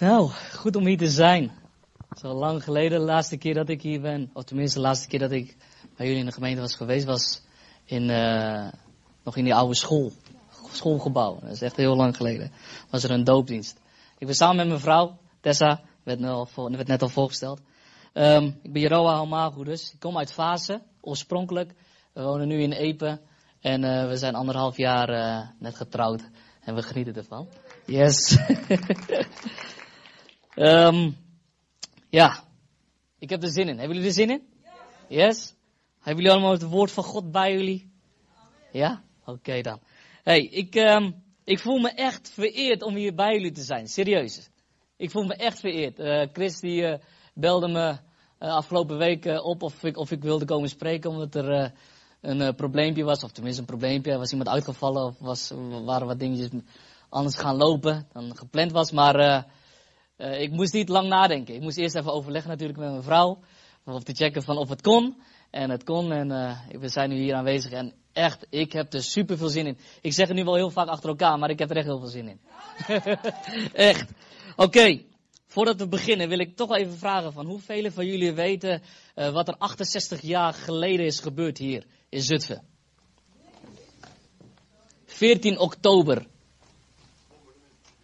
Nou, goed om hier te zijn. Zo lang geleden, de laatste keer dat ik hier ben, of tenminste de laatste keer dat ik bij jullie in de gemeente was geweest, was in, uh, nog in die oude school, schoolgebouw. Dat is echt heel lang geleden. Was er een doopdienst. Ik ben samen met mijn vrouw, Tessa, werd, al, werd net al voorgesteld. Um, ik ben Jeroa Halmago dus. Ik kom uit Fase, oorspronkelijk. We wonen nu in Epen en uh, we zijn anderhalf jaar uh, net getrouwd en we genieten ervan. Yes. um, ja, ik heb er zin in. Hebben jullie er zin in? Yes? Hebben jullie allemaal het woord van God bij jullie? Ja? Oké dan. hey, ik, um, ik voel me echt vereerd om hier bij jullie te zijn. Serieus. Ik voel me echt vereerd. Uh, Chris die uh, belde me uh, afgelopen week op of ik, of ik wilde komen spreken omdat er een probleempje was. Of tenminste een probleempje. Er was iemand uitgevallen of was, waren wat dingetjes anders gaan lopen dan gepland was. Maar uh, ik moest niet lang nadenken. Ik moest eerst even overleggen natuurlijk met mijn vrouw. Om te checken van of het kon. En het kon. En uh, we zijn nu hier aanwezig. En echt, ik heb er super veel zin in. Ik zeg het nu wel heel vaak achter elkaar, maar ik heb er echt heel veel zin in. echt. Oké. Voordat we beginnen wil ik toch even vragen van hoeveel van jullie weten uh, wat er 68 jaar geleden is gebeurd hier in Zutphen. 14 oktober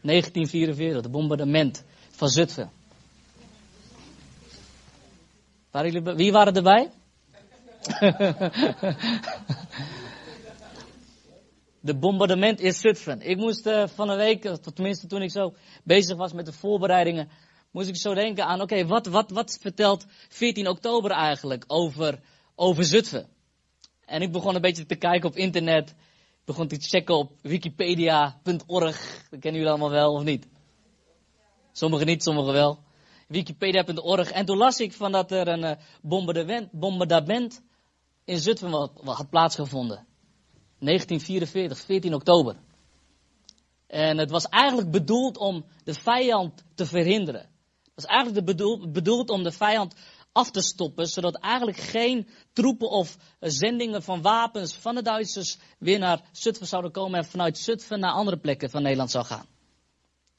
1944, de bombardement van Zutphen. Wie waren erbij? de bombardement in Zutphen. Ik moest uh, van een week, tenminste toen ik zo bezig was met de voorbereidingen, moest ik zo denken aan, oké, wat, wat, wat vertelt 14 oktober eigenlijk over, over Zutphen? En ik begon een beetje te kijken op internet, begon te checken op wikipedia.org, dat kennen jullie allemaal wel of niet? Sommigen niet, sommigen wel. Wikipedia.org. En toen las ik van dat er een uh, bombardement, in Zutphen had plaatsgevonden. 1944, 14 oktober. En het was eigenlijk bedoeld om de vijand te verhinderen. Het was eigenlijk bedoeld, bedoeld om de vijand af te stoppen, zodat eigenlijk geen troepen of zendingen van wapens van de Duitsers weer naar Zutphen zouden komen en vanuit Zutphen naar andere plekken van Nederland zou gaan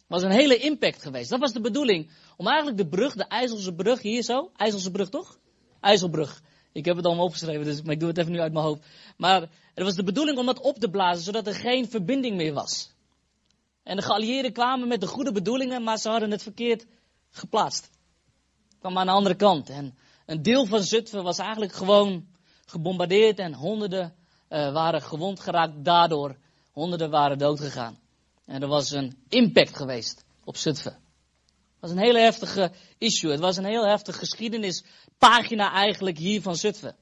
was een hele impact geweest. Dat was de bedoeling. Om eigenlijk de brug, de IJsselse brug, hier zo. IJsselse brug toch? IJsselbrug. Ik heb het allemaal opgeschreven, dus, maar ik doe het even nu uit mijn hoofd. Maar het was de bedoeling om dat op te blazen, zodat er geen verbinding meer was. En de geallieerden kwamen met de goede bedoelingen, maar ze hadden het verkeerd geplaatst. Kwam aan de andere kant. En een deel van Zutphen was eigenlijk gewoon gebombardeerd en honderden uh, waren gewond geraakt daardoor. Honderden waren doodgegaan. En er was een impact geweest op Zutphen. Het was een hele heftige issue. Het was een heel heftige geschiedenispagina eigenlijk hier van Zutphen.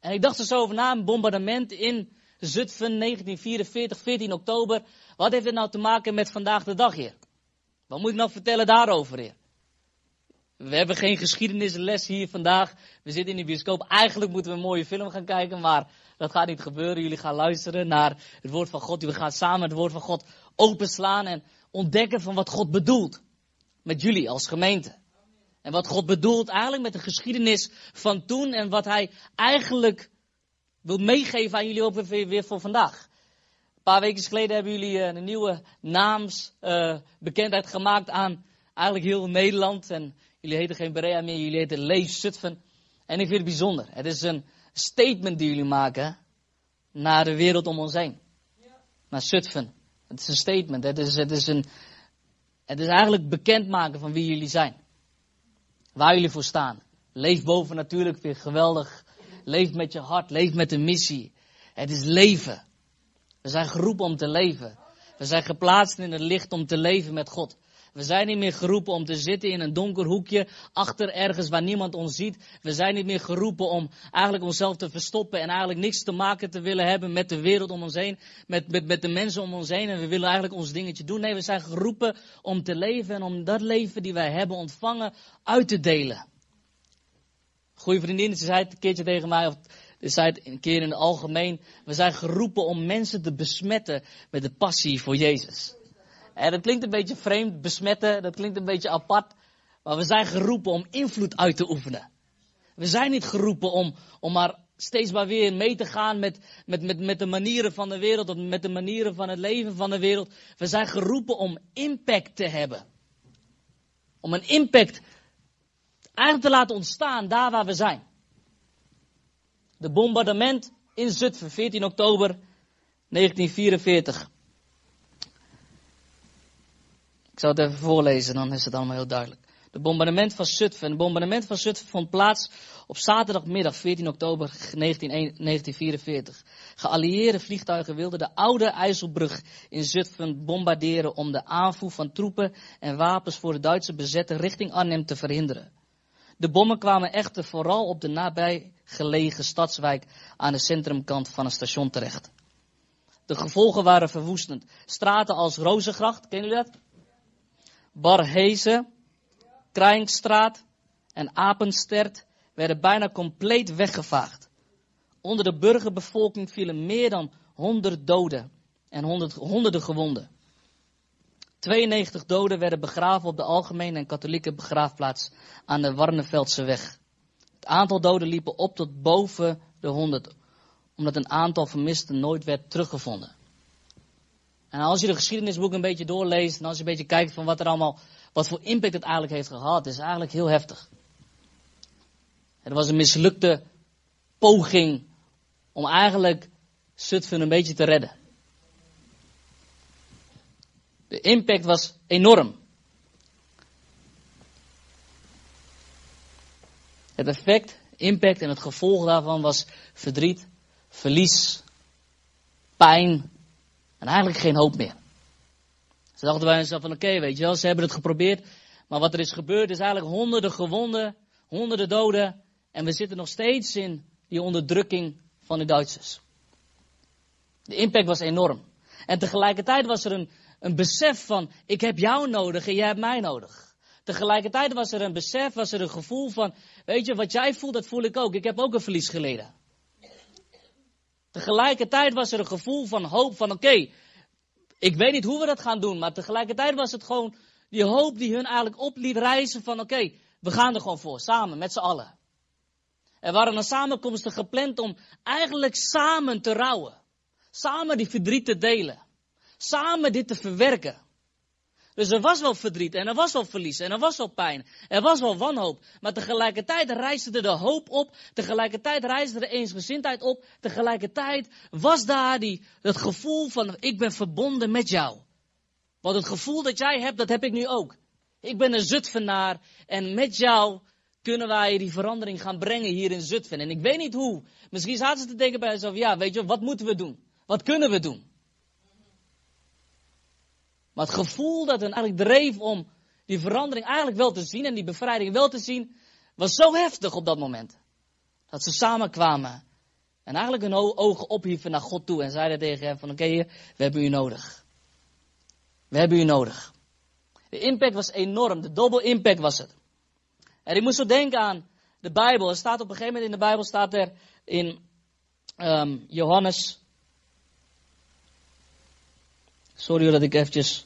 En ik dacht er zo over na, een bombardement in Zutphen 1944, 14 oktober. Wat heeft dit nou te maken met vandaag de dag hier? Wat moet ik nou vertellen daarover hier? We hebben geen geschiedenisles hier vandaag. We zitten in de bioscoop. Eigenlijk moeten we een mooie film gaan kijken, maar dat gaat niet gebeuren. Jullie gaan luisteren naar het woord van God. Jullie gaan samen het woord van God openslaan en ontdekken van wat God bedoelt. Met jullie als gemeente. En wat God bedoelt eigenlijk met de geschiedenis van toen en wat hij eigenlijk wil meegeven aan jullie ook weer voor vandaag. Een paar weken geleden hebben jullie eh, een nieuwe naamsbekendheid uh, gemaakt aan eigenlijk heel Nederland. En jullie heten geen Berea meer, jullie heten Leef. En ik vind het bijzonder. Het is een statement die jullie maken naar de wereld om ons heen. Naar Zutphen. Het is een statement. Het is, het is, een, het is eigenlijk bekendmaken van wie jullie zijn. Waar jullie voor staan. Leef boven natuurlijk weer geweldig. Leef met je hart. Leef met een missie. Het is leven. We zijn geroepen om te leven. We zijn geplaatst in het licht om te leven met God. We zijn niet meer geroepen om te zitten in een donker hoekje, achter ergens waar niemand ons ziet. We zijn niet meer geroepen om eigenlijk onszelf te verstoppen en eigenlijk niks te maken te willen hebben met de wereld om ons heen, met, met, met de mensen om ons heen. En we willen eigenlijk ons dingetje doen. Nee, we zijn geroepen om te leven en om dat leven die wij hebben ontvangen uit te delen. Goeie vriendin, ze zei het een keertje tegen mij, of ze zei het een keer in het algemeen. We zijn geroepen om mensen te besmetten met de passie voor Jezus. En dat klinkt een beetje vreemd, besmetten, dat klinkt een beetje apart. Maar we zijn geroepen om invloed uit te oefenen. We zijn niet geroepen om, om maar steeds maar weer mee te gaan met, met, met, met de manieren van de wereld, met de manieren van het leven van de wereld. We zijn geroepen om impact te hebben. Om een impact eigenlijk te laten ontstaan daar waar we zijn. De bombardement in Zutphen, 14 oktober 1944. Ik zal het even voorlezen, dan is het allemaal heel duidelijk. De bombardement van Zutphen. Het bombardement van Zutphen vond plaats op zaterdagmiddag 14 oktober 1944. Geallieerde vliegtuigen wilden de oude IJsselbrug in Zutphen bombarderen om de aanvoer van troepen en wapens voor de Duitse bezetter richting Arnhem te verhinderen. De bommen kwamen echter vooral op de nabijgelegen stadswijk aan de centrumkant van het station terecht. De gevolgen waren verwoestend. Straten als Rozengracht, kennen jullie dat? Barhezen, Krijnkstraat en Apenstert werden bijna compleet weggevaagd. Onder de burgerbevolking vielen meer dan 100 doden en honderden gewonden. 92 doden werden begraven op de algemene en katholieke begraafplaats aan de Warneveldse weg. Het aantal doden liepen op tot boven de 100, omdat een aantal vermisten nooit werd teruggevonden. En als je de geschiedenisboek een beetje doorleest en als je een beetje kijkt van wat er allemaal, wat voor impact het eigenlijk heeft gehad, is eigenlijk heel heftig. Het was een mislukte poging om eigenlijk Zutphen een beetje te redden. De impact was enorm. Het effect, impact en het gevolg daarvan was verdriet, verlies, pijn en eigenlijk geen hoop meer. Ze dachten bij henzelf van oké, weet je wel, ze hebben het geprobeerd, maar wat er is gebeurd is eigenlijk honderden gewonden, honderden doden en we zitten nog steeds in die onderdrukking van de Duitsers. De impact was enorm. En tegelijkertijd was er een, een besef van, ik heb jou nodig en jij hebt mij nodig. Tegelijkertijd was er een besef, was er een gevoel van, weet je, wat jij voelt, dat voel ik ook. Ik heb ook een verlies geleden. Tegelijkertijd was er een gevoel van hoop van, oké, ik weet niet hoe we dat gaan doen, maar tegelijkertijd was het gewoon die hoop die hun eigenlijk op liet reizen van, oké, we gaan er gewoon voor, samen, met z'n allen. Er waren een samenkomsten gepland om eigenlijk samen te rouwen. Samen die verdriet te delen. Samen dit te verwerken. Dus er was wel verdriet en er was wel verlies en er was wel pijn. Er was wel wanhoop. Maar tegelijkertijd reisde de hoop op. Tegelijkertijd reisde de eensgezindheid op. Tegelijkertijd was daar die, dat gevoel van ik ben verbonden met jou. Want het gevoel dat jij hebt, dat heb ik nu ook. Ik ben een Zutphenaar en met jou kunnen wij die verandering gaan brengen hier in Zutphen. En ik weet niet hoe. Misschien zaten ze te denken bij zichzelf, ja weet je, wat moeten we doen? Wat kunnen we doen? Maar het gevoel dat hen eigenlijk dreef om die verandering eigenlijk wel te zien en die bevrijding wel te zien, was zo heftig op dat moment. Dat ze samenkwamen en eigenlijk hun ogen ophieven naar God toe en zeiden tegen hem van oké we hebben u nodig. We hebben u nodig. De impact was enorm, de dubbel impact was het. En ik moest zo denken aan de Bijbel. Er staat op een gegeven moment in de Bijbel staat er in um, Johannes Sorry dat ik eventjes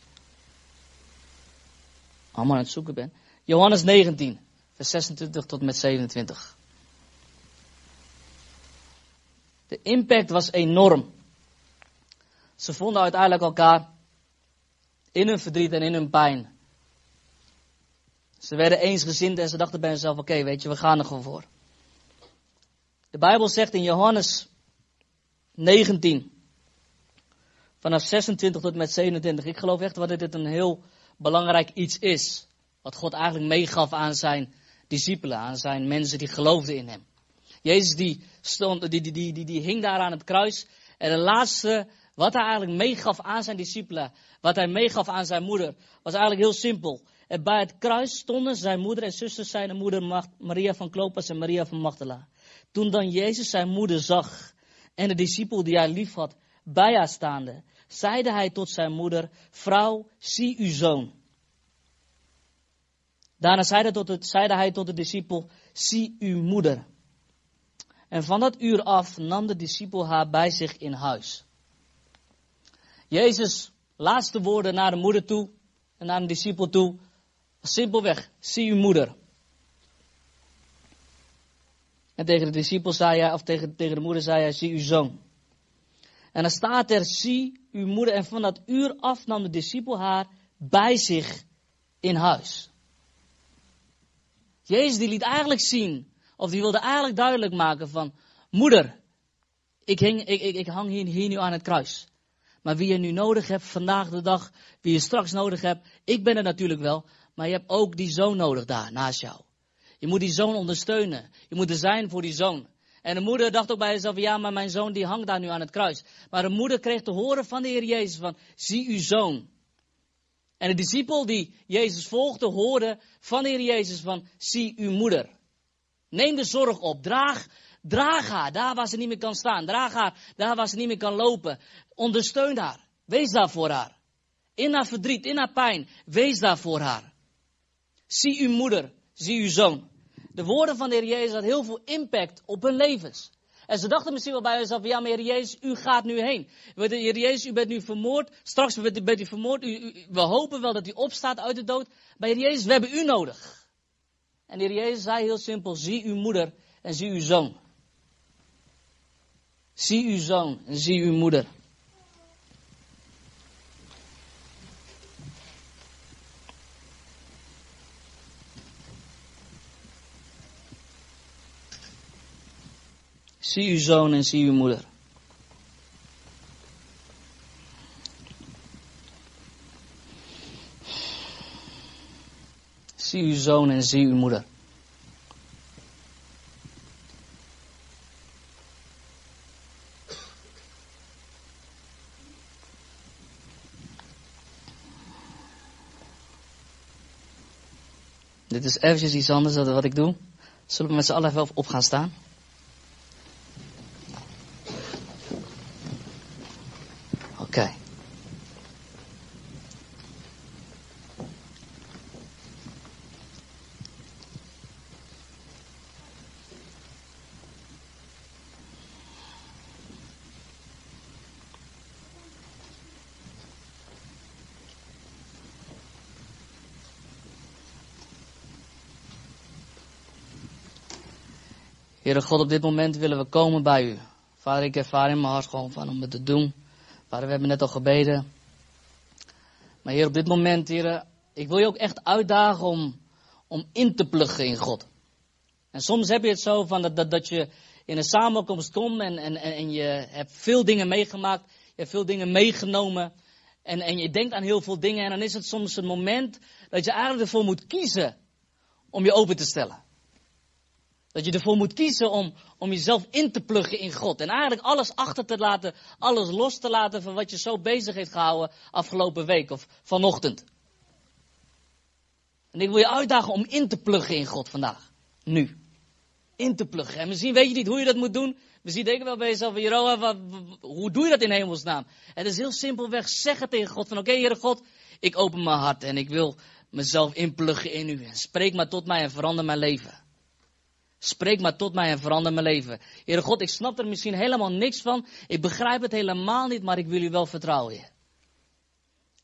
allemaal aan het zoeken ben. Johannes 19, vers 26 tot met 27. De impact was enorm. Ze vonden uiteindelijk elkaar in hun verdriet en in hun pijn. Ze werden eensgezind en ze dachten bij zichzelf, oké, weet je, we gaan er gewoon voor. De Bijbel zegt in Johannes 19, vanaf 26 tot met 27. Ik geloof echt dat dit een heel belangrijk iets is. Wat God eigenlijk meegaf aan zijn discipelen, aan zijn mensen die geloofden in hem. Jezus die, stond, die, die, die, die, die hing daar aan het kruis. En het laatste wat hij eigenlijk meegaf aan zijn discipelen, wat hij meegaf aan zijn moeder, was eigenlijk heel simpel. En bij het kruis stonden zijn moeder en zusters, zijn moeder Maria van Klopas en Maria van Magdala. Toen dan Jezus zijn moeder zag en de discipel die hij lief had bij haar staande, zeide hij tot zijn moeder, vrouw, zie uw zoon. Daarna zeide, het, hij tot de discipel, zie uw moeder. En van dat uur af nam de discipel haar bij zich in huis. Jezus' laatste woorden naar de moeder toe en naar de discipel toe, simpelweg, zie uw moeder. En tegen de discipel zei hij, of tegen, tegen de moeder zei hij, zie uw zoon. En dan staat er, zie uw moeder. En van dat uur af nam de discipel haar bij zich in huis. Jezus die liet eigenlijk zien, of die wilde eigenlijk duidelijk maken van, moeder, ik, hing, ik, ik, ik hang hier, hier nu aan het kruis. Maar wie je nu nodig hebt vandaag de dag, wie je straks nodig hebt, ik ben er natuurlijk wel, maar je hebt ook die zoon nodig daar naast jou. Je moet die zoon ondersteunen. Je moet er zijn voor die zoon. En de moeder dacht ook bij zichzelf, ja, maar mijn zoon die hangt daar nu aan het kruis. Maar de moeder kreeg te horen van de Heer Jezus van, zie uw zoon. En de discipel die Jezus volgde, hoorde van de Heer Jezus van, zie uw moeder. Neem de zorg op, draag, draag haar daar waar ze niet meer kan staan. Draag haar daar waar ze niet meer kan lopen. Ondersteun haar. Wees daar voor haar. In haar verdriet, in haar pijn, wees daar voor haar. Zie uw moeder, zie uw zoon. De woorden van de Heer Jezus hadden heel veel impact op hun levens. En ze dachten misschien wel bij zichzelf, ja maar Heer Jezus, u gaat nu heen. Heer Jezus, u bent nu vermoord. Straks bent u vermoord. U, we hopen wel dat u opstaat uit de dood. Maar Heer Jezus, we hebben u nodig. En de Heer Jezus zei heel simpel, zie uw moeder en zie uw zoon. Zie uw zoon en zie uw moeder. Zie uw zoon en zie uw moeder. Zie uw zoon en zie uw moeder. Dit is eventjes iets anders dan wat ik doe. Zullen we met z'n allen even op gaan staan? Oké. Heere God, op dit moment willen we komen bij u. Vader, ik ervaar in mijn hart gewoon van om het te doen. Vader, we hebben net al gebeden. Maar Heer, op dit moment, Heer, ik wil je ook echt uitdagen om, om in te pluggen in God. En soms heb je het zo van dat, dat, dat je in een samenkomst komt en, en, en je hebt veel dingen meegemaakt. Je hebt veel dingen meegenomen. En, en je denkt aan heel veel dingen. En dan is het soms een moment dat je eigenlijk ervoor moet kiezen om je open te stellen. Dat je ervoor moet kiezen om, om jezelf in te pluggen in God. En eigenlijk alles achter te laten, alles los te laten van wat je zo bezig heeft gehouden afgelopen week of vanochtend. En ik wil je uitdagen om in te pluggen in God vandaag. Nu. In te pluggen. En misschien weet je niet hoe je dat moet doen. Misschien denk je wel bij jezelf, Jeroen, hoe doe je dat in hemelsnaam? Het is heel simpelweg zeggen tegen God van, oké okay, Heere God, ik open mijn hart en ik wil mezelf inpluggen in u. Spreek maar tot mij en verander mijn leven. Spreek maar tot mij en verander mijn leven. Heere God, ik snap er misschien helemaal niks van. Ik begrijp het helemaal niet, maar ik wil u wel vertrouwen.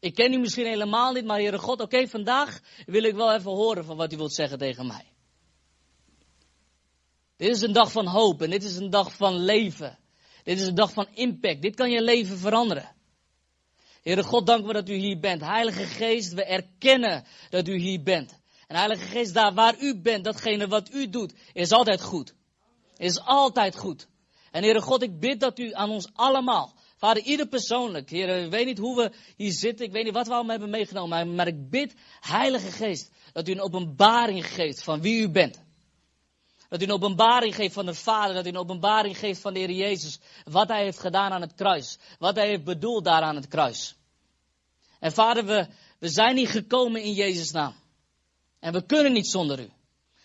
Ik ken u misschien helemaal niet, maar Heere God, oké, vandaag wil ik wel even horen van wat u wilt zeggen tegen mij. Dit is een dag van hoop en dit is een dag van leven. Dit is een dag van impact. Dit kan je leven veranderen. Heere God, dank we dat u hier bent. Heilige Geest, we erkennen dat u hier bent. En Heilige Geest, daar waar u bent, datgene wat u doet, is altijd goed. Is altijd goed. En Heere God, ik bid dat u aan ons allemaal, Vader, ieder persoonlijk, Heer, ik weet niet hoe we hier zitten, ik weet niet wat we allemaal hebben meegenomen, maar, maar ik bid, Heilige Geest, dat u een openbaring geeft van wie u bent. Dat u een openbaring geeft van de Vader, dat u een openbaring geeft van de Heer Jezus, wat Hij heeft gedaan aan het kruis, wat Hij heeft bedoeld daar aan het kruis. En Vader, we, we zijn niet gekomen in Jezus' naam. En we kunnen niet zonder u.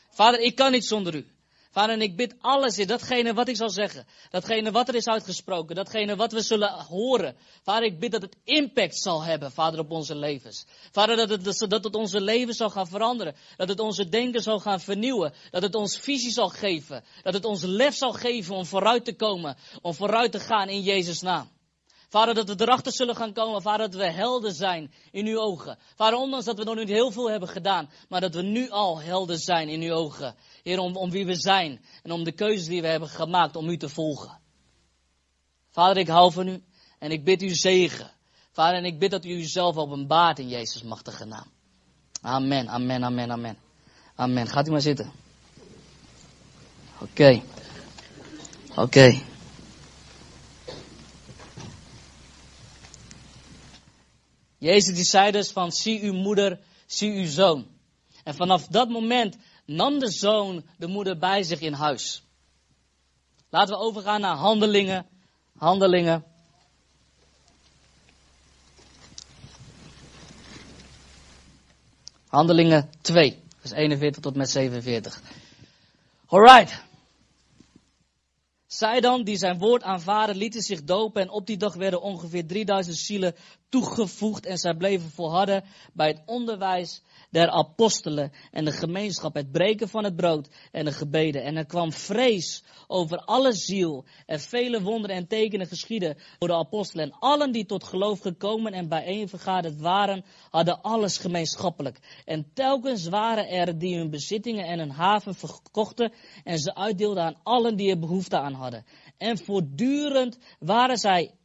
Vader, ik kan niet zonder u. Vader, en ik bid alles in datgene wat ik zal zeggen. Datgene wat er is uitgesproken. Datgene wat we zullen horen. Vader, ik bid dat het impact zal hebben, Vader, op onze levens. Vader, dat het, dat onze leven zal gaan veranderen. Dat het onze denken zal gaan vernieuwen. Dat het ons visie zal geven. Dat het ons lef zal geven om vooruit te komen. Om vooruit te gaan in Jezus' naam. Vader, dat we erachter zullen gaan komen, Vader, dat we helden zijn in uw ogen. Vader, ondanks dat we nog niet heel veel hebben gedaan, maar dat we nu al helden zijn in uw ogen. Heer, om, om wie we zijn en om de keuzes die we hebben gemaakt om u te volgen. Vader, ik hou van u en ik bid u zegen. Vader, en ik bid dat u uzelf openbaart in Jezus' machtige naam. Amen, amen, amen, amen. Amen. Gaat u maar zitten. Oké. Oké. Jezus die zei dus van zie uw moeder, zie uw zoon. En vanaf dat moment nam de zoon de moeder bij zich in huis. Laten we overgaan naar handelingen. Handelingen. Handelingen 2, vers 41 tot met 47. Alright. Zij dan, die zijn woord aanvaarden, lieten zich dopen en op die dag werden ongeveer 3000 zielen toegevoegd en zij bleven volharden bij het onderwijs der apostelen en de gemeenschap, het breken van het brood en de gebeden. En er kwam vrees over alle ziel en vele wonderen en tekenen geschieden door de apostelen. En allen die tot geloof gekomen en bijeenvergaderd waren, hadden alles gemeenschappelijk. En telkens waren er die hun bezittingen en hun haven verkochten en ze uitdeelden aan allen die er behoefte aan hadden. En voortdurend waren zij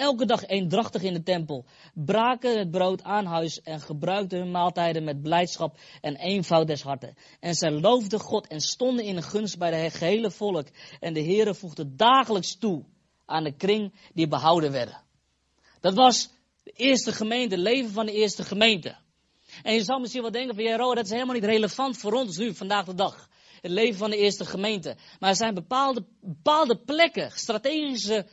elke dag eendrachtig in de tempel, braken het brood aan huis en gebruikten hun maaltijden met blijdschap en eenvoud des harten. En zij loofden God en stonden in gunst bij de gehele volk. En de Heere voegde dagelijks toe aan de kring die behouden werden. Dat was de eerste gemeente, het leven van de eerste gemeente. En je zou misschien wel denken van, ja, Ro, dat is helemaal niet relevant voor ons nu, vandaag de dag. Het leven van de eerste gemeente. Maar er zijn bepaalde, bepaalde plekken, strategische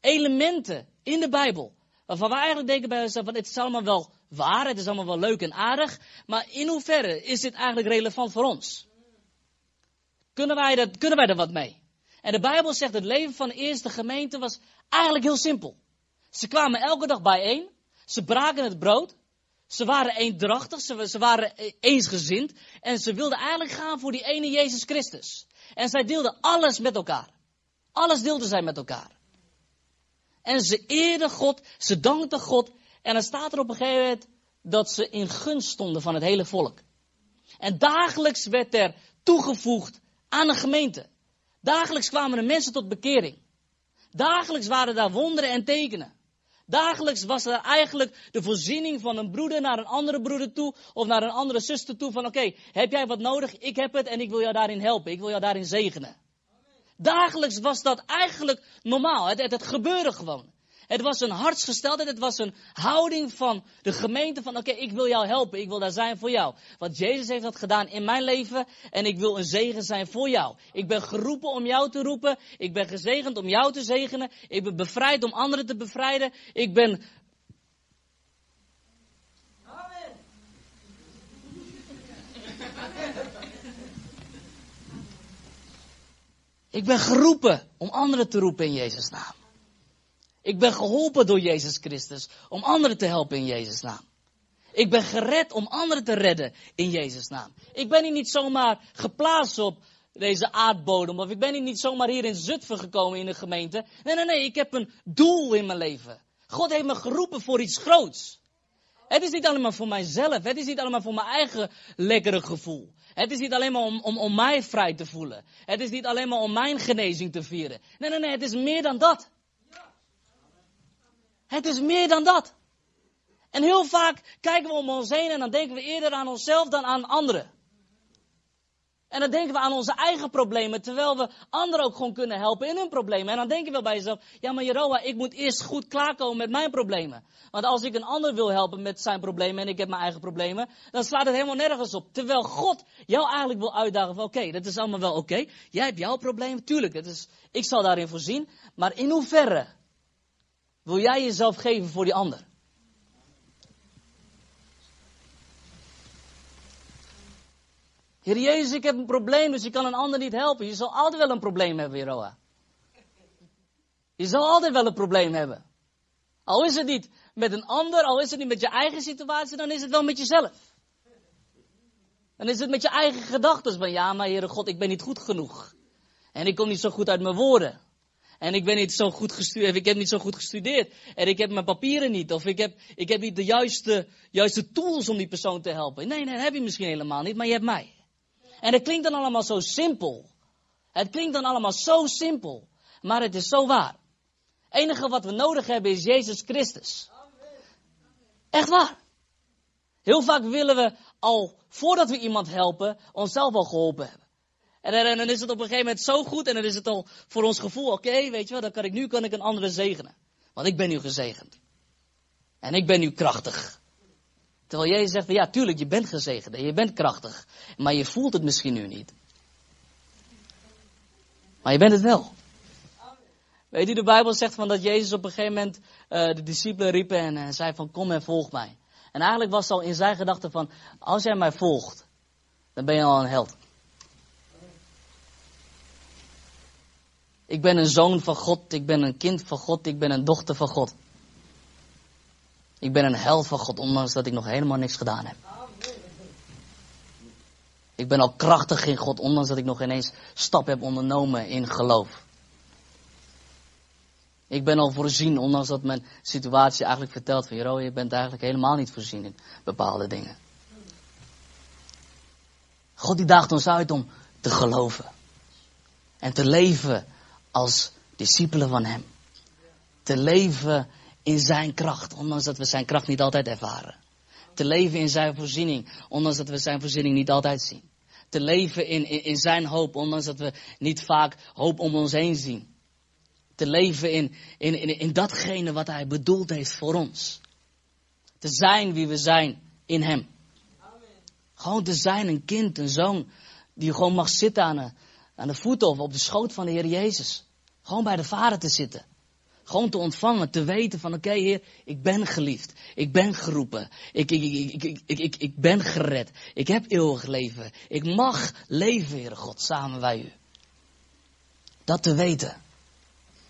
elementen in de Bijbel. Waarvan we eigenlijk denken bij onszelf, van het is allemaal wel waar, het is allemaal wel leuk en aardig. Maar in hoeverre is dit eigenlijk relevant voor ons? Kunnen wij, dat, kunnen wij er wat mee? En de Bijbel zegt, het leven van de eerste gemeente was eigenlijk heel simpel. Ze kwamen elke dag bijeen. Ze braken het brood. Ze waren eendrachtig. Ze, ze waren eensgezind. En ze wilden eigenlijk gaan voor die ene Jezus Christus. En zij deelden alles met elkaar. Alles deelden zij met elkaar. En ze eerden God, ze dankten God. En dan staat er op een gegeven moment dat ze in gunst stonden van het hele volk. En dagelijks werd er toegevoegd aan de gemeente. Dagelijks kwamen de mensen tot bekering. Dagelijks waren daar wonderen en tekenen. Dagelijks was er eigenlijk de voorziening van een broeder naar een andere broeder toe of naar een andere zuster toe van oké, heb jij wat nodig? Ik heb het en ik wil jou daarin helpen. Ik wil jou daarin zegenen. Dagelijks was dat eigenlijk normaal. Het, het, gebeurde gewoon. Het was een hartsgesteldheid, het was een houding van de gemeente van oké, ik wil jou helpen, ik wil daar zijn voor jou. Want Jezus heeft dat gedaan in mijn leven en ik wil een zegen zijn voor jou. Ik ben geroepen om jou te roepen, ik ben gezegend om jou te zegenen, ik ben bevrijd om anderen te bevrijden, ik ben... Ik ben geroepen om anderen te roepen in Jezus' naam. Ik ben geholpen door Jezus Christus om anderen te helpen in Jezus' naam. Ik ben gered om anderen te redden in Jezus' naam. Ik ben hier niet zomaar geplaatst op deze aardbodem. Of ik ben hier niet zomaar hier in Zutphen gekomen in de gemeente. Nee, nee, nee. Ik heb een doel in mijn leven. God heeft me geroepen voor iets groots. Het is niet allemaal voor mijzelf. Het is niet allemaal voor mijn eigen lekkere gevoel. Het is niet alleen maar om, om, om mij vrij te voelen. Het is niet alleen maar om mijn genezing te vieren. Nee, nee, nee. Het is meer dan dat. Het is meer dan dat. En heel vaak kijken we om ons heen en dan denken we eerder aan onszelf dan aan anderen. En dan denken we aan onze eigen problemen, terwijl we anderen ook gewoon kunnen helpen in hun problemen. En dan denk je wel bij jezelf, ja maar Jeroa, ik moet eerst goed klaarkomen met mijn problemen. Want als ik een ander wil helpen met zijn problemen en ik heb mijn eigen problemen, dan slaat het helemaal nergens op. Terwijl God jou eigenlijk wil uitdagen van, oké, dat is allemaal wel oké. Jij hebt jouw problemen, tuurlijk, het is, ik zal daarin voorzien. Maar in hoeverre wil jij jezelf geven voor die ander? Heer Jezus, ik heb een probleem, dus ik kan een ander niet helpen. Je zal altijd wel een probleem hebben, Jeroa. Je zal altijd wel een probleem hebben. Al is het niet met een ander, al is het niet met je eigen situatie, dan is het wel met jezelf. Dan is het met je eigen gedachten van, ja, maar Heere God, ik ben niet goed genoeg. En ik kom niet zo goed uit mijn woorden. En ik ben niet zo goed gestudeerd, ik heb niet zo goed gestudeerd. En ik heb mijn papieren niet. Of ik heb, ik heb niet de juiste, juiste tools om die persoon te helpen. Nee, nee, dat heb je misschien helemaal niet, maar je hebt mij. En het klinkt dan allemaal zo simpel. Het klinkt dan allemaal zo simpel. Maar het is zo waar. Het enige wat we nodig hebben is Jezus Christus. Echt waar. Heel vaak willen we al, voordat we iemand helpen, onszelf al geholpen hebben. En, dan is het op een gegeven moment zo goed en dan is het al voor ons gevoel, oké, weet je wel, dan kan ik nu kan ik een andere zegenen. Want ik ben nu gezegend. En ik ben nu krachtig. Terwijl Jezus zegt ja, tuurlijk, je bent gezegend en je bent krachtig. Maar je voelt het misschien nu niet. Maar je bent het wel. Weet u, de Bijbel zegt van dat Jezus op een gegeven moment uh, de discipelen riepen en uh, zei van kom en volg mij. En eigenlijk was het al in zijn gedachte van als jij mij volgt, dan ben je al een held. Ik ben een zoon van God, ik ben een kind van God, ik ben een dochter van God. Ik ben een held van God, ondanks dat ik nog helemaal niks gedaan heb. Ik ben al krachtig in God, ondanks dat ik nog ineens stap heb ondernomen in geloof. Ik ben al voorzien, ondanks dat mijn situatie eigenlijk vertelt van, Jero, je bent eigenlijk helemaal niet voorzien in bepaalde dingen. God die daagt ons uit om te geloven. En te leven als discipelen van Hem. Te leven in Zijn kracht, ondanks dat we Zijn kracht niet altijd ervaren. Te leven in Zijn voorziening, ondanks dat we Zijn voorziening niet altijd zien. Te leven in, in, in Zijn hoop, ondanks dat we niet vaak hoop om ons heen zien. Te leven in, in, in, in datgene wat Hij bedoeld heeft voor ons. Te zijn wie we zijn in Hem. Gewoon te zijn een kind, een zoon, die gewoon mag zitten aan, een, aan de voeten of op de schoot van de Heer Jezus. Gewoon bij de Vader te zitten. Gewoon te ontvangen, te weten van oké Heer, ik ben geliefd. Ik ben geroepen. Ik, ik, ik, ik, ik, ik, ik ben gered. Ik heb eeuwig leven. Ik mag leven, Heere God, samen bij u. Dat te weten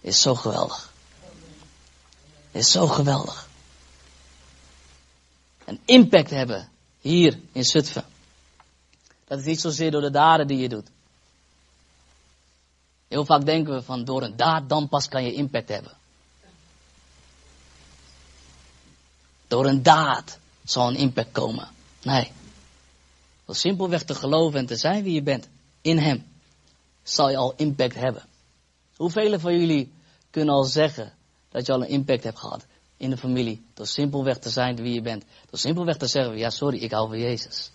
is zo geweldig. Is zo geweldig. Een impact hebben hier in Zutphen. Dat is niet zozeer door de daden die je doet. Heel vaak denken we van door een daad dan pas kan je impact hebben. Door een daad zal een impact komen. Nee. Door simpelweg te geloven en te zijn wie je bent in Hem, zal je al impact hebben. Hoeveel van jullie kunnen al zeggen dat je al een impact hebt gehad in de familie? Door simpelweg te zijn wie je bent. Door simpelweg te zeggen, ja sorry, ik hou van Jezus.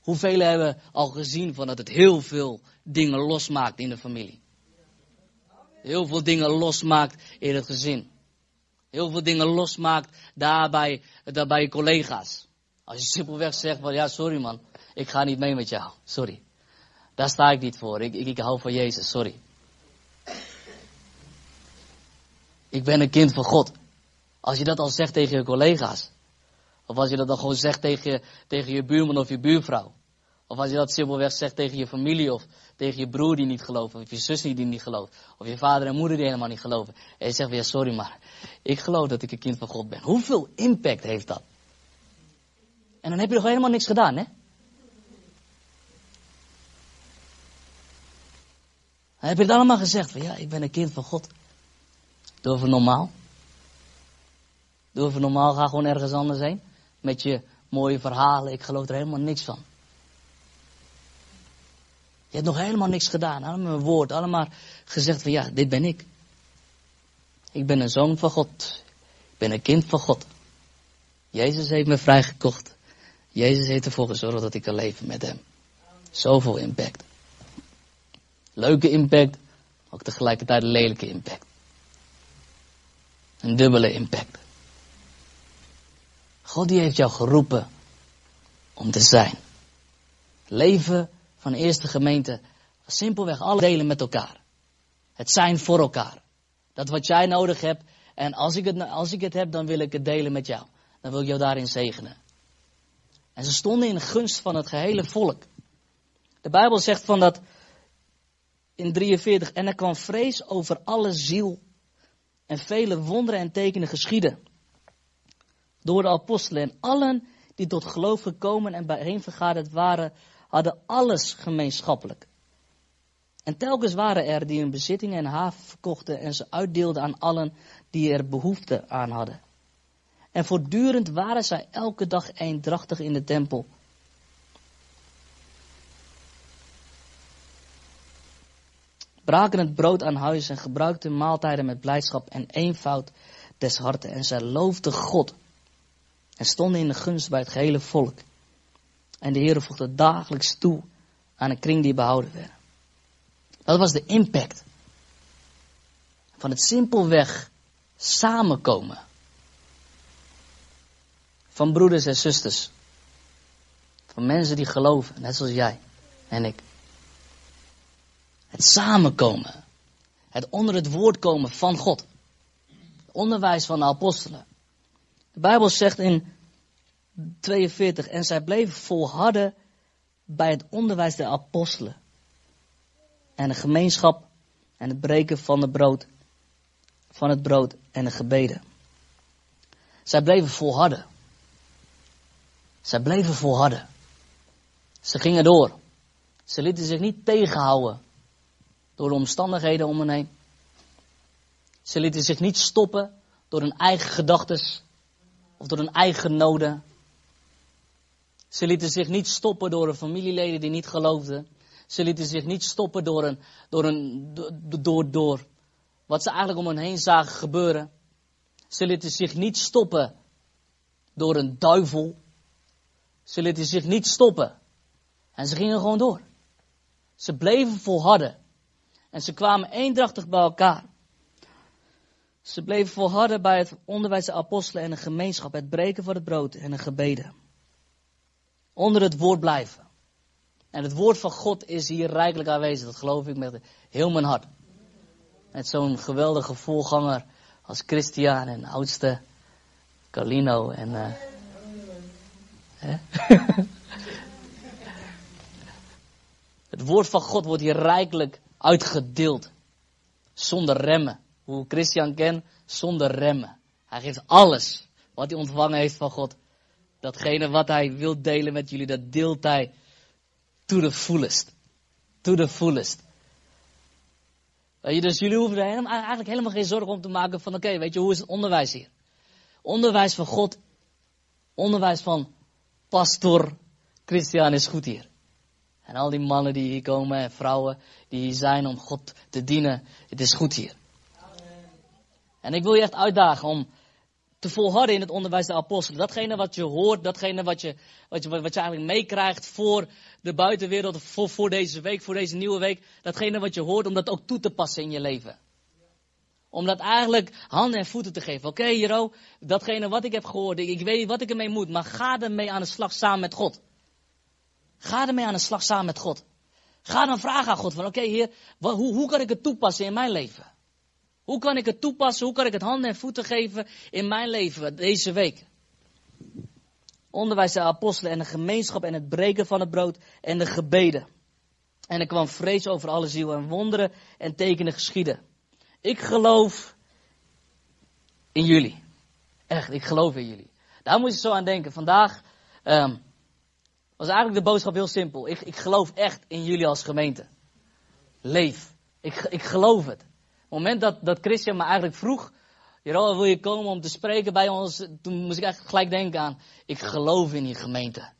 Hoeveel hebben al gezien van dat het heel veel dingen losmaakt in de familie? Heel veel dingen losmaakt in het gezin. Heel veel dingen losmaakt daarbij, daarbij je collega's. Als je simpelweg zegt van ja sorry man, ik ga niet mee met jou. Sorry. Daar sta ik niet voor. Ik, ik, ik hou van Jezus, sorry. Ik ben een kind van God. Als je dat al zegt tegen je collega's. Of als je dat dan gewoon zegt tegen, tegen je buurman of je buurvrouw. Of als je dat simpelweg zegt tegen je familie of tegen je broer die niet gelooft. Of je zus die niet gelooft. Of je vader en moeder die helemaal niet geloven. En je zegt weer, sorry maar, ik geloof dat ik een kind van God ben. Hoeveel impact heeft dat? En dan heb je nog helemaal niks gedaan, hè? Dan heb je het allemaal gezegd van ja, ik ben een kind van God. Doe even normaal. Doe even normaal, ga gewoon ergens anders heen. Met je mooie verhalen, ik geloof er helemaal niks van. Je hebt nog helemaal niks gedaan. Allemaal een woord. Allemaal gezegd van ja, dit ben ik. Ik ben een zoon van God. Ik ben een kind van God. Jezus heeft me vrijgekocht. Jezus heeft ervoor gezorgd dat ik kan leven met hem. Zoveel impact. Leuke impact, ook tegelijkertijd een lelijke impact. Een dubbele impact. God die heeft jou geroepen om te zijn. Leven van de eerste gemeente simpelweg alle delen met elkaar. Het zijn voor elkaar. Dat wat jij nodig hebt. En als ik, het, als ik het heb, dan wil ik het delen met jou. Dan wil ik jou daarin zegenen. En ze stonden in gunst van het gehele volk. De Bijbel zegt van dat in 43. En er kwam vrees over alle ziel. En vele wonderen en tekenen geschieden. Door de apostelen en allen die tot geloof gekomen en bijeen vergaderd waren, hadden alles gemeenschappelijk. En telkens waren er die hun bezittingen en haven verkochten en ze uitdeelden aan allen die er behoefte aan hadden. En voortdurend waren zij elke dag eendrachtig in de tempel. Braken het brood aan huis en gebruikten maaltijden met blijdschap en eenvoud des harten. En zij loofden God en stonden in de gunst bij het gehele volk. En de Heer voegde dagelijks toe aan een kring die behouden werd. Dat was de impact van het simpelweg samenkomen van broeders en zusters. Van mensen die geloven, net zoals jij en ik. Het samenkomen. Het onder het woord komen van God. Het onderwijs van de apostelen. De Bijbel zegt in 42, en zij bleven volharden bij het onderwijs der apostelen. En de gemeenschap en het breken van, de brood, van het brood en de gebeden. Zij bleven volharden. Zij bleven volharden. Ze gingen door. Ze lieten zich niet tegenhouden door de omstandigheden om hen heen. Ze lieten zich niet stoppen door hun eigen gedachtes of door hun eigen noden. Ze lieten zich niet stoppen door een familieleden die niet geloofden. Ze lieten zich niet stoppen door, een, door, een, door, door wat ze eigenlijk om hen heen zagen gebeuren. Ze lieten zich niet stoppen door een duivel. Ze lieten zich niet stoppen. En ze gingen gewoon door. Ze bleven volharden. En ze kwamen eendrachtig bij elkaar. Ze bleven volharden bij het onderwijs der apostelen en de gemeenschap, het breken van het brood en de gebeden. Onder het woord blijven. En het woord van God is hier rijkelijk aanwezig, dat geloof ik met heel mijn hart. Met zo'n geweldige voorganger als Christian en oudste Carlino en... Uh, het woord van God wordt hier rijkelijk uitgedeeld. Zonder remmen. Hoe Christian ken, zonder remmen. Hij geeft alles wat hij ontvangen heeft van God. Datgene wat hij wil delen met jullie, dat deelt hij to the fullest. To the fullest. dus jullie hoeven er eigenlijk helemaal geen zorgen om te maken van, oké, weet je, hoe is het onderwijs hier? Onderwijs van God, onderwijs van pastor Christian is goed hier. En al die mannen die hier komen en vrouwen die hier zijn om God te dienen, het is goed hier. En ik wil je echt uitdagen om te volharden in het onderwijs der apostelen. Datgene wat je hoort, datgene wat je, wat je, wat je eigenlijk meekrijgt voor de buitenwereld, voor, voor deze week, voor deze nieuwe week. Datgene wat je hoort, om dat ook toe te passen in je leven. Om dat eigenlijk handen en voeten te geven. Oké, Jero, datgene wat ik heb gehoord, ik, ik weet wat ik ermee moet, maar ga ermee aan de slag samen met God. Ga ermee aan de slag samen met God. Ga dan vragen aan God van, oké heer, hoe, hoe kan ik het toepassen in mijn leven? Hoe kan ik het toepassen? Hoe kan ik het handen en voeten geven in mijn leven deze week? Onderwijs de apostelen en de gemeenschap en het breken van het brood en de gebeden. En er kwam vrees over alle ziel en wonderen en tekenen geschieden. Ik geloof in jullie. Echt, ik geloof in jullie. Daar moet je zo aan denken. Vandaag um, was eigenlijk de boodschap heel simpel. Ik, ik geloof echt in jullie als gemeente. Leef. Ik, ik geloof het. Op het moment dat, dat Christian me eigenlijk vroeg, Jeroen, wil je komen om te spreken bij ons? Toen moest ik eigenlijk gelijk denken aan, ik geloof in die gemeente.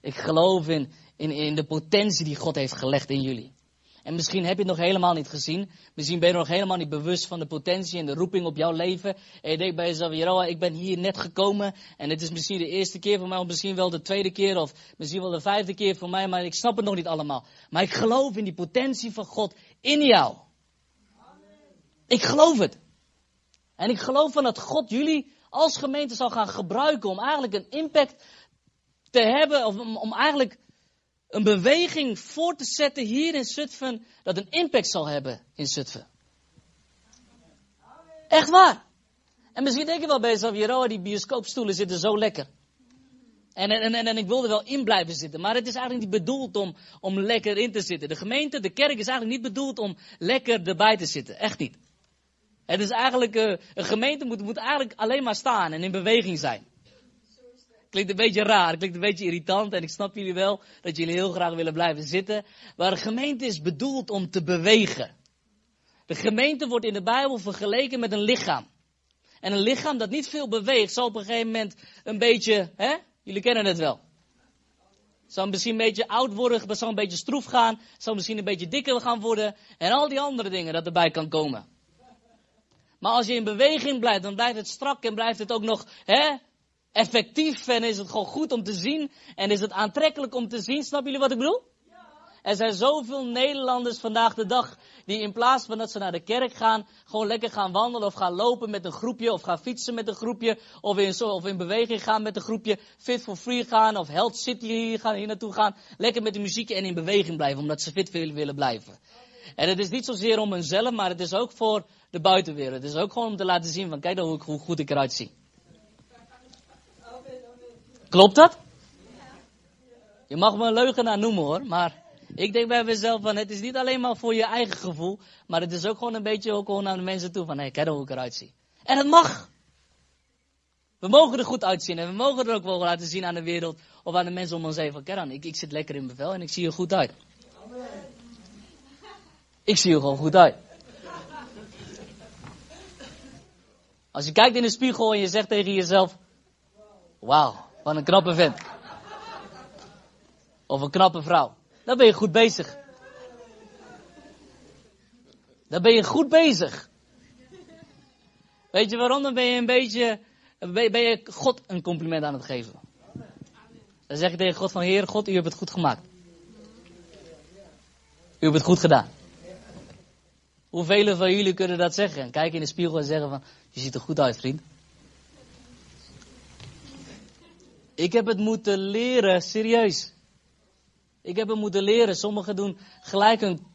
Ik geloof in, in, in de potentie die God heeft gelegd in jullie. En misschien heb je het nog helemaal niet gezien. Misschien ben je nog helemaal niet bewust van de potentie en de roeping op jouw leven. En je denkt bij jezelf, Jeroen, ik ben hier net gekomen. En het is misschien de eerste keer voor mij, of misschien wel de tweede keer, of misschien wel de vijfde keer voor mij. Maar ik snap het nog niet allemaal. Maar ik geloof in die potentie van God in jou. Ik geloof het. En ik geloof van dat God jullie als gemeente zal gaan gebruiken om eigenlijk een impact te hebben, of om, eigenlijk een beweging voor te zetten hier in Zutphen dat een impact zal hebben in Zutphen. Echt waar. En misschien denk je wel bij jezelf, Jeroen, die bioscoopstoelen zitten zo lekker. En, en, en, en ik wilde wel in blijven zitten. Maar het is eigenlijk niet bedoeld om, om lekker in te zitten. De gemeente, de kerk is eigenlijk niet bedoeld om lekker erbij te zitten. Echt niet. Het is eigenlijk, uh, een gemeente moet, moet eigenlijk alleen maar staan en in beweging zijn. Klinkt een beetje raar, klinkt een beetje irritant en ik snap jullie wel dat jullie heel graag willen blijven zitten. Maar de gemeente is bedoeld om te bewegen. De gemeente wordt in de Bijbel vergeleken met een lichaam. En een lichaam dat niet veel beweegt, zal op een gegeven moment een beetje, hè? Jullie kennen het wel. Zal misschien een beetje oud worden, zal een beetje stroef gaan, zal misschien een beetje dikker gaan worden. En al die andere dingen dat erbij kan komen. Maar als je in beweging blijft, dan blijft het strak en blijft het ook nog hè, effectief. En is het gewoon goed om te zien. En is het aantrekkelijk om te zien. Snap jullie wat ik bedoel? Er zijn zoveel Nederlanders vandaag de dag die in plaats van dat ze naar de kerk gaan, gewoon lekker gaan wandelen of gaan lopen met een groepje of gaan fietsen met een groepje of in, of in beweging gaan met een groepje, fit for free gaan of Health City gaan, hier naartoe gaan, lekker met de muziek en in beweging blijven omdat ze fit willen blijven. En het is niet zozeer om hunzelf, maar het is ook voor de buitenwereld. Het is ook gewoon om te laten zien van kijk dan hoe, hoe goed ik eruit zie. Klopt dat? Je mag me een leugenaar noemen hoor, maar ik denk bij mezelf van het is niet alleen maar voor je eigen gevoel, maar het is ook gewoon een beetje ook gewoon naar de mensen toe van hé, hey, kijk dan hoe ik eruit zie. En het mag. We mogen er goed uitzien en we mogen er ook wel laten zien aan de wereld of aan de mensen om ons heen van kijk dan, ik, ik zit lekker in bevel en ik zie er goed uit. Ik zie er gewoon goed uit. Als je kijkt in de spiegel en je zegt tegen jezelf, wauw, wat een knappe vent. Of een knappe vrouw. Dan ben je goed bezig. Dan ben je goed bezig. Weet je waarom? Dan ben je een beetje, ben je God een compliment aan het geven. Dan zeg je tegen God van, Heer God, u hebt het goed gemaakt. U hebt het goed gedaan. Hoeveel van jullie kunnen dat zeggen? Kijken in de spiegel en zeggen van, je ziet er goed uit, vriend. Ik heb het moeten leren, serieus. Ik heb het moeten leren. Sommigen doen gelijk een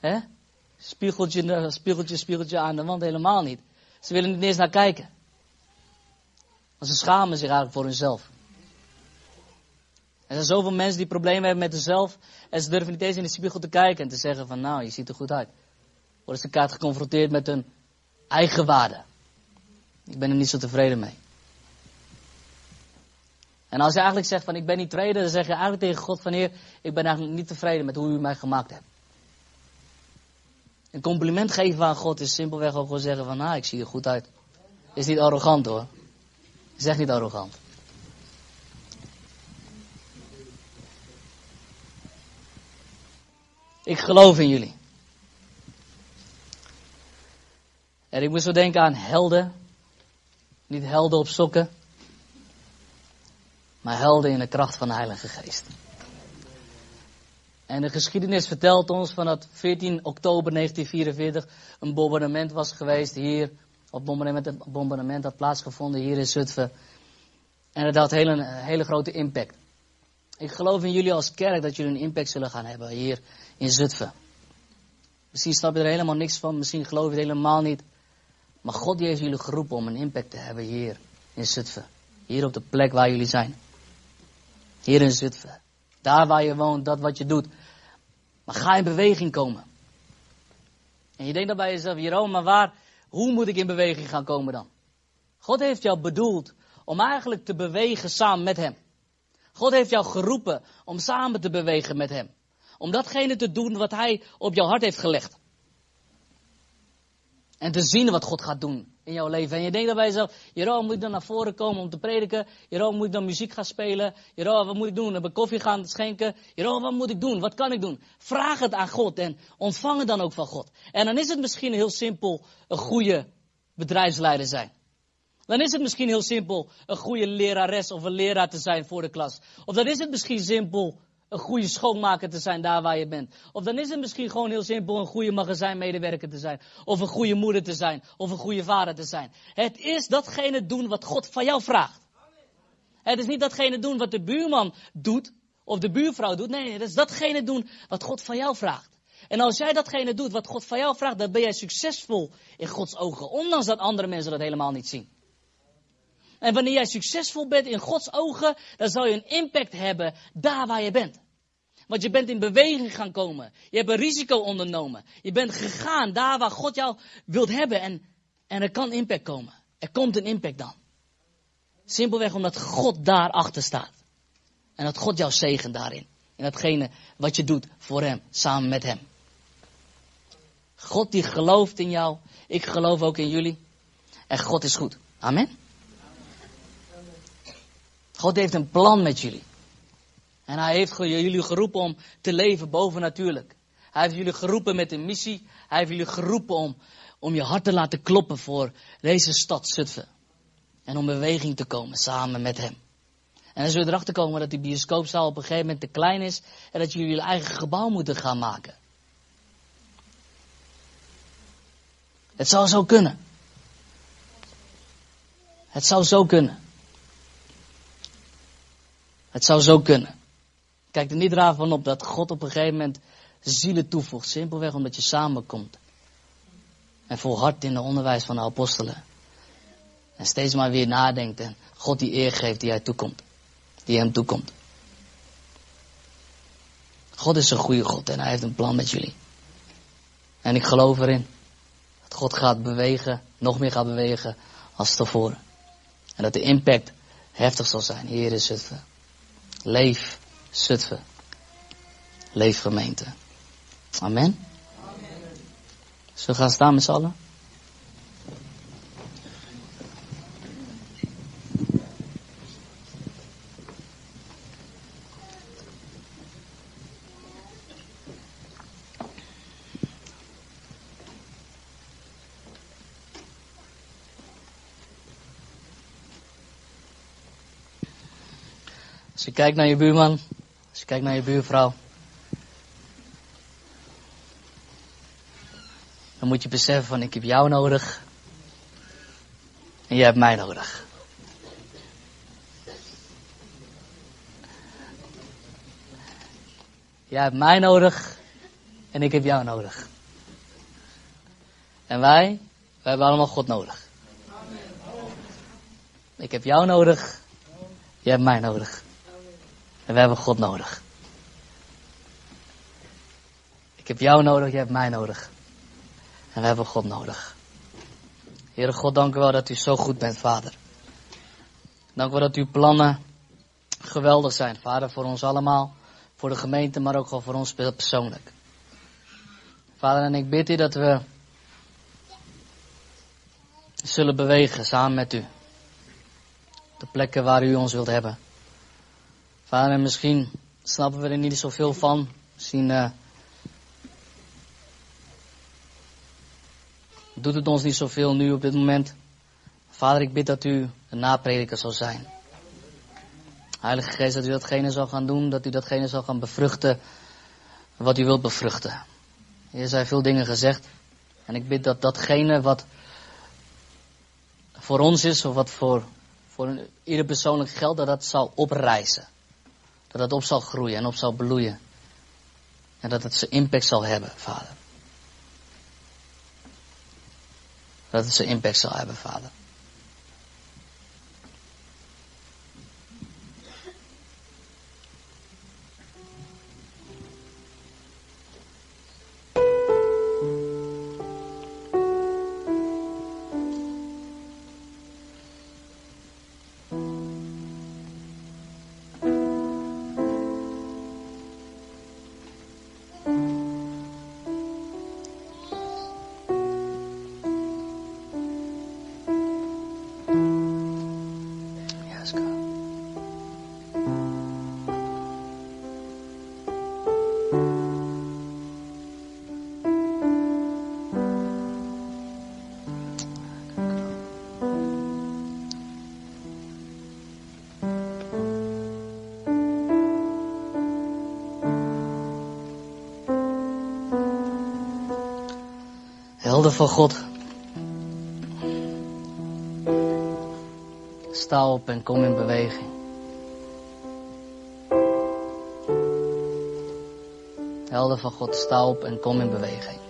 hè, spiegeltje, spiegeltje, spiegeltje aan de wand. Helemaal niet. Ze willen niet eens naar kijken. Want ze schamen zich eigenlijk voor hunzelf. Er zijn zoveel mensen die problemen hebben met zichzelf. En ze durven niet eens in de spiegel te kijken en te zeggen van nou, je ziet er goed uit. Worden ze kaart geconfronteerd met hun eigen waarde. Ik ben er niet zo tevreden mee. En als je eigenlijk zegt van ik ben niet tevreden, dan zeg je eigenlijk tegen God van Heer, ik ben eigenlijk niet tevreden met hoe u mij gemaakt hebt. Een compliment geven aan God is simpelweg ook gewoon zeggen van nou, ik zie er goed uit. Is niet arrogant hoor. Echt niet arrogant. Ik geloof in jullie. En ik moest zo denken aan helden. Niet helden op sokken maar helden in de kracht van de Heilige Geest. En de geschiedenis vertelt ons van dat 14 oktober 1944 een bombardement was geweest hier, op bombardement, bombardement had plaatsgevonden hier in Zutphen. En het had hele, een hele grote impact. Ik geloof in jullie als kerk dat jullie een impact zullen gaan hebben hier in Zutphen. Misschien snap je er helemaal niks van, misschien geloof je het helemaal niet. Maar God die heeft jullie geroepen om een impact te hebben hier in Zutphen. Hier op de plek waar jullie zijn. Hier in Zutphen. Daar waar je woont, dat wat je doet. Maar ga in beweging komen. En je denkt dan bij jezelf, Jeroen, maar waar, hoe moet ik in beweging gaan komen dan? God heeft jou bedoeld om eigenlijk te bewegen samen met Hem. God heeft jou geroepen om samen te bewegen met Hem. Om datgene te doen wat Hij op jouw hart heeft gelegd. En te zien wat God gaat doen in jouw leven. En je denkt dan bij jezelf, Jeroen, moet ik dan naar voren komen om te prediken? Jeroen, moet ik dan muziek gaan spelen? Jeroen, wat moet ik doen? Heb ik koffie gaan schenken? Jeroen, wat moet ik doen? Wat kan ik doen? Vraag het aan God en ontvang het dan ook van God. En dan is het misschien heel simpel een goede bedrijfsleider zijn. Dan is het misschien heel simpel een goede lerares of een leraar te zijn voor de klas. Of dan is het misschien simpel een goede schoonmaker te zijn daar waar je bent. Of dan is het misschien gewoon heel simpel een goede magazijnmedewerker te zijn. Of een goede moeder te zijn. Of een goede vader te zijn. Het is datgene doen wat God van jou vraagt. Het is niet datgene doen wat de buurman doet. Of de buurvrouw doet. Nee, het is datgene doen wat God van jou vraagt. En als jij datgene doet wat God van jou vraagt, dan ben jij succesvol in Gods ogen. Ondanks dat andere mensen dat helemaal niet zien. En wanneer jij succesvol bent in Gods ogen, dan zal je een impact hebben daar waar je bent. Want je bent in beweging gaan komen. Je hebt een risico ondernomen. Je bent gegaan daar waar God jou wilt hebben. En, en er kan impact komen. Er komt een impact dan. Simpelweg omdat God daarachter staat. En dat God jou zegen daarin. In datgene wat je doet voor Hem, samen met Hem. God die gelooft in jou. Ik geloof ook in jullie. En God is goed. Amen. God heeft een plan met jullie. En hij heeft jullie geroepen om te leven bovennatuurlijk. Hij heeft jullie geroepen met een missie. Hij heeft jullie geroepen om, om je hart te laten kloppen voor deze stad Zutphen. En om beweging te komen samen met hem. En dan zullen we erachter komen dat die bioscoopzaal op een gegeven moment te klein is. En dat jullie jullie eigen gebouw moeten gaan maken. Het zou zo kunnen. Het zou zo kunnen. Het zou zo kunnen. Kijk er niet raar van op dat God op een gegeven moment zielen toevoegt. Simpelweg omdat je samenkomt. En volhardt in de onderwijs van de apostelen. En steeds maar weer nadenkt en God die eer geeft die hij toekomt. Die hem toekomt. God is een goede God en hij heeft een plan met jullie. En ik geloof erin. Dat God gaat bewegen, nog meer gaat bewegen als tevoren. En dat de impact heftig zal zijn. Hier is het. Leef Zutphen. Leef gemeente. Amen. Zullen we gaan staan met z'n allen? Als je kijkt naar je buurman, als je kijkt naar je buurvrouw, dan moet je beseffen van ik heb jou nodig en jij hebt mij nodig. Jij hebt mij nodig en ik heb jou nodig. En wij, wij hebben allemaal God nodig. Ik heb jou nodig, jij hebt mij nodig. En we hebben God nodig. Ik heb jou nodig, jij hebt mij nodig. En we hebben God nodig. Heere God, dank u wel dat u zo goed bent, Vader. Dank u wel dat uw plannen geweldig zijn, Vader, voor ons allemaal. Voor de gemeente, maar ook voor ons persoonlijk. Vader, en ik bid u dat we zullen bewegen samen met u. De plekken waar u ons wilt hebben. Vader, misschien snappen we er niet zoveel van. Misschien uh, doet het ons niet zoveel nu op dit moment. Vader, ik bid dat u een naprediker zal zijn. Heilige Geest, dat u datgene zal gaan doen, dat u datgene zal gaan bevruchten wat u wilt bevruchten. Er zijn veel dingen gezegd. En ik bid dat datgene wat voor ons is, of wat voor, voor ieder persoonlijk geldt, dat dat zal oprijzen. Dat het op zal groeien en op zal bloeien. En dat het zijn impact zal hebben, vader. Dat het zijn impact zal hebben, vader. Helden van God. Sta op en kom in beweging. Helden van God, sta op en kom in beweging.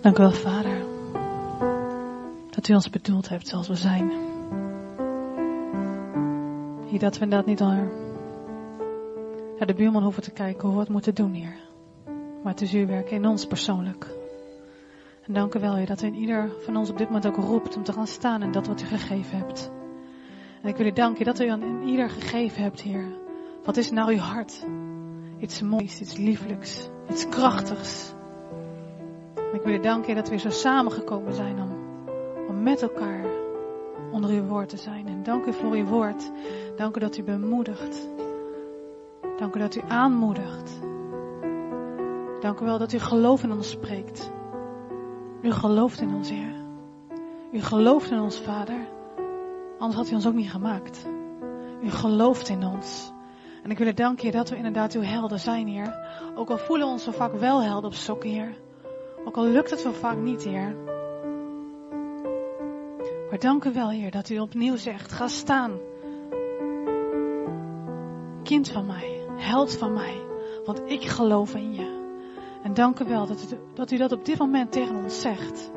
Dank u wel, Vader, dat u ons bedoeld hebt zoals we zijn. Hier dat we inderdaad niet naar, naar de buurman hoeven te kijken hoe we het moeten doen hier. Maar het is uw werk in ons persoonlijk. En dank u wel, Heer, dat u in ieder van ons op dit moment ook roept om te gaan staan in dat wat u gegeven hebt. En ik wil u danken dat u aan in ieder gegeven hebt, Heer. Wat is nou uw hart? Iets moois, iets lieflijks, iets krachtigs. En ik wil u danken, dat we weer zo samengekomen zijn om, om met elkaar onder uw woord te zijn. En dank u voor uw woord. Dank u dat u bemoedigt. Dank u dat u aanmoedigt. Dank u wel dat u geloof in ons spreekt. U gelooft in ons, Heer. U gelooft in ons, Vader. Anders had u ons ook niet gemaakt. U gelooft in ons. En ik wil u danken, dat we inderdaad uw helden zijn, Heer. Ook al voelen we ons zo vaak wel helden op sokken, Heer. Ook al lukt het zo vaak niet, Heer. Maar dank u wel, Heer, dat u opnieuw zegt, ga staan. Kind van mij, held van mij, want ik geloof in je. En dank u wel dat u, dat op dit moment tegen ons zegt.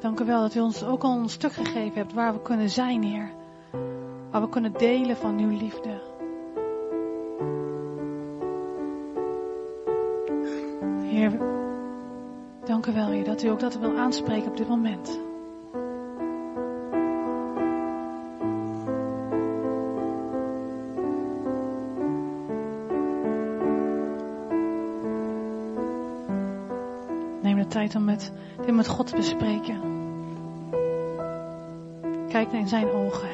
Dank u wel dat u ons ook al een stuk gegeven hebt waar we kunnen zijn, Heer. Waar we kunnen delen van uw liefde. Heer, dank u wel, dat u ook dat wil aanspreken op dit moment. Om met, dit met God te bespreken. Kijk naar in zijn ogen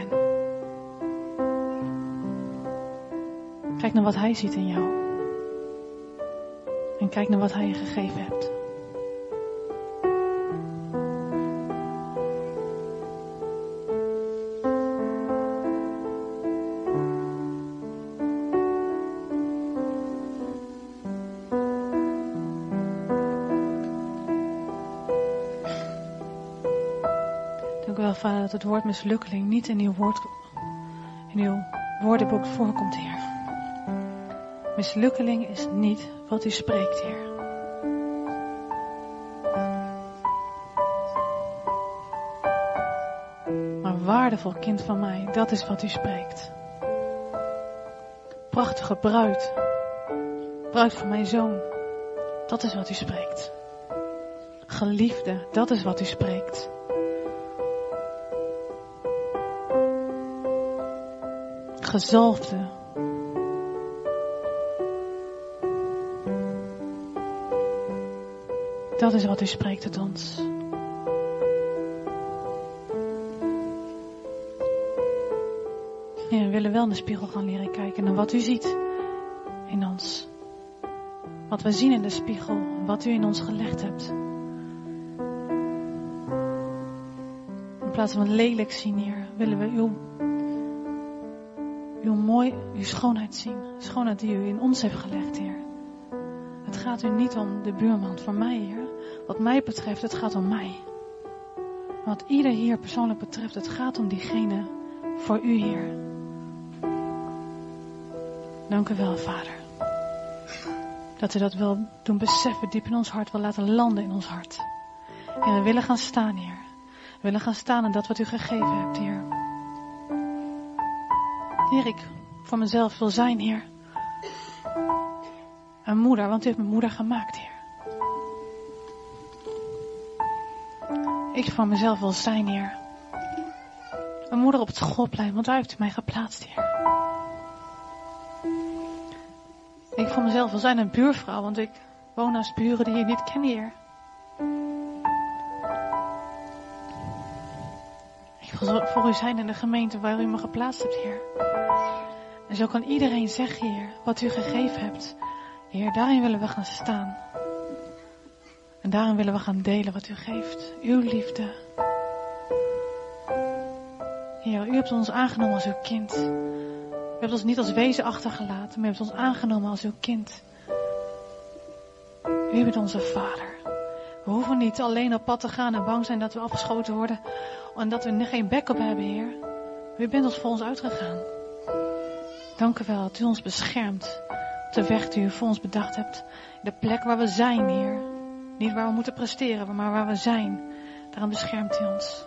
en kijk naar wat hij ziet in jou. En kijk naar wat hij je gegeven hebt. Het woord mislukkeling niet in uw, woord, in uw woordenboek voorkomt, Heer. Mislukkeling is niet wat u spreekt, Heer. Maar waardevol kind van mij, dat is wat u spreekt. Prachtige bruid, bruid van mijn zoon, dat is wat u spreekt. Geliefde, dat is wat u spreekt. Gezalfde, Dat is wat u spreekt tot ons. We willen wel in de spiegel gaan leren kijken naar wat u ziet in ons. Wat we zien in de spiegel, wat u in ons gelegd hebt. In plaats van lelijk zien hier, willen we uw uw schoonheid zien. Schoonheid die u in ons heeft gelegd, Heer. Het gaat u niet om de buurman, voor mij, Heer. Wat mij betreft, het gaat om mij. Wat ieder hier persoonlijk betreft, het gaat om diegene voor u, Heer. Dank u wel, Vader. Dat u dat wil doen beseffen, diep in ons hart, wil laten landen in ons hart. En we willen gaan staan, Heer. We willen gaan staan in dat wat u gegeven hebt, Heer. Heer, ik voor mezelf wil zijn, Heer. Een moeder, want u heeft mijn moeder gemaakt, Heer. Ik voor mezelf wil zijn, Heer. Een moeder op het schoolplein, want daar heeft u mij geplaatst, Heer. Ik voor mezelf wil zijn een buurvrouw, want ik woon naast buren die je niet kennen, Heer. Ik wil voor u zijn in de gemeente waar u me geplaatst hebt, Heer. Zo kan iedereen zeggen, Heer, wat u gegeven hebt. Heer, daarin willen we gaan staan. En daarin willen we gaan delen wat u geeft. Uw liefde. Heer, u hebt ons aangenomen als uw kind. U hebt ons niet als wezen achtergelaten, maar u hebt ons aangenomen als uw kind. U bent onze vader. We hoeven niet alleen op pad te gaan en bang zijn dat we afgeschoten worden. En dat we geen backup hebben, Heer. U bent ons voor ons uitgegaan. Dank u wel dat u ons beschermt. de weg die u voor ons bedacht hebt. De plek waar we zijn, Heer. Niet waar we moeten presteren, maar waar we zijn. Daarom beschermt u ons.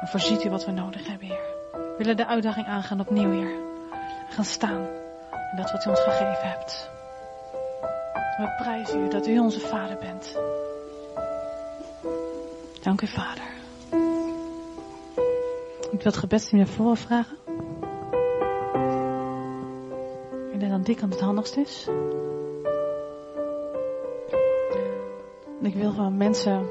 En voorziet u wat we nodig hebben, Heer. We willen de uitdaging aangaan opnieuw, Heer. En gaan staan. En dat wat u ons gegeven hebt. We prijzen u dat u onze Vader bent. Dank u, Vader. Ik wil het gebedsteam naar voren vragen. Ik denk dat dik aan het handigst is. Ik wil van mensen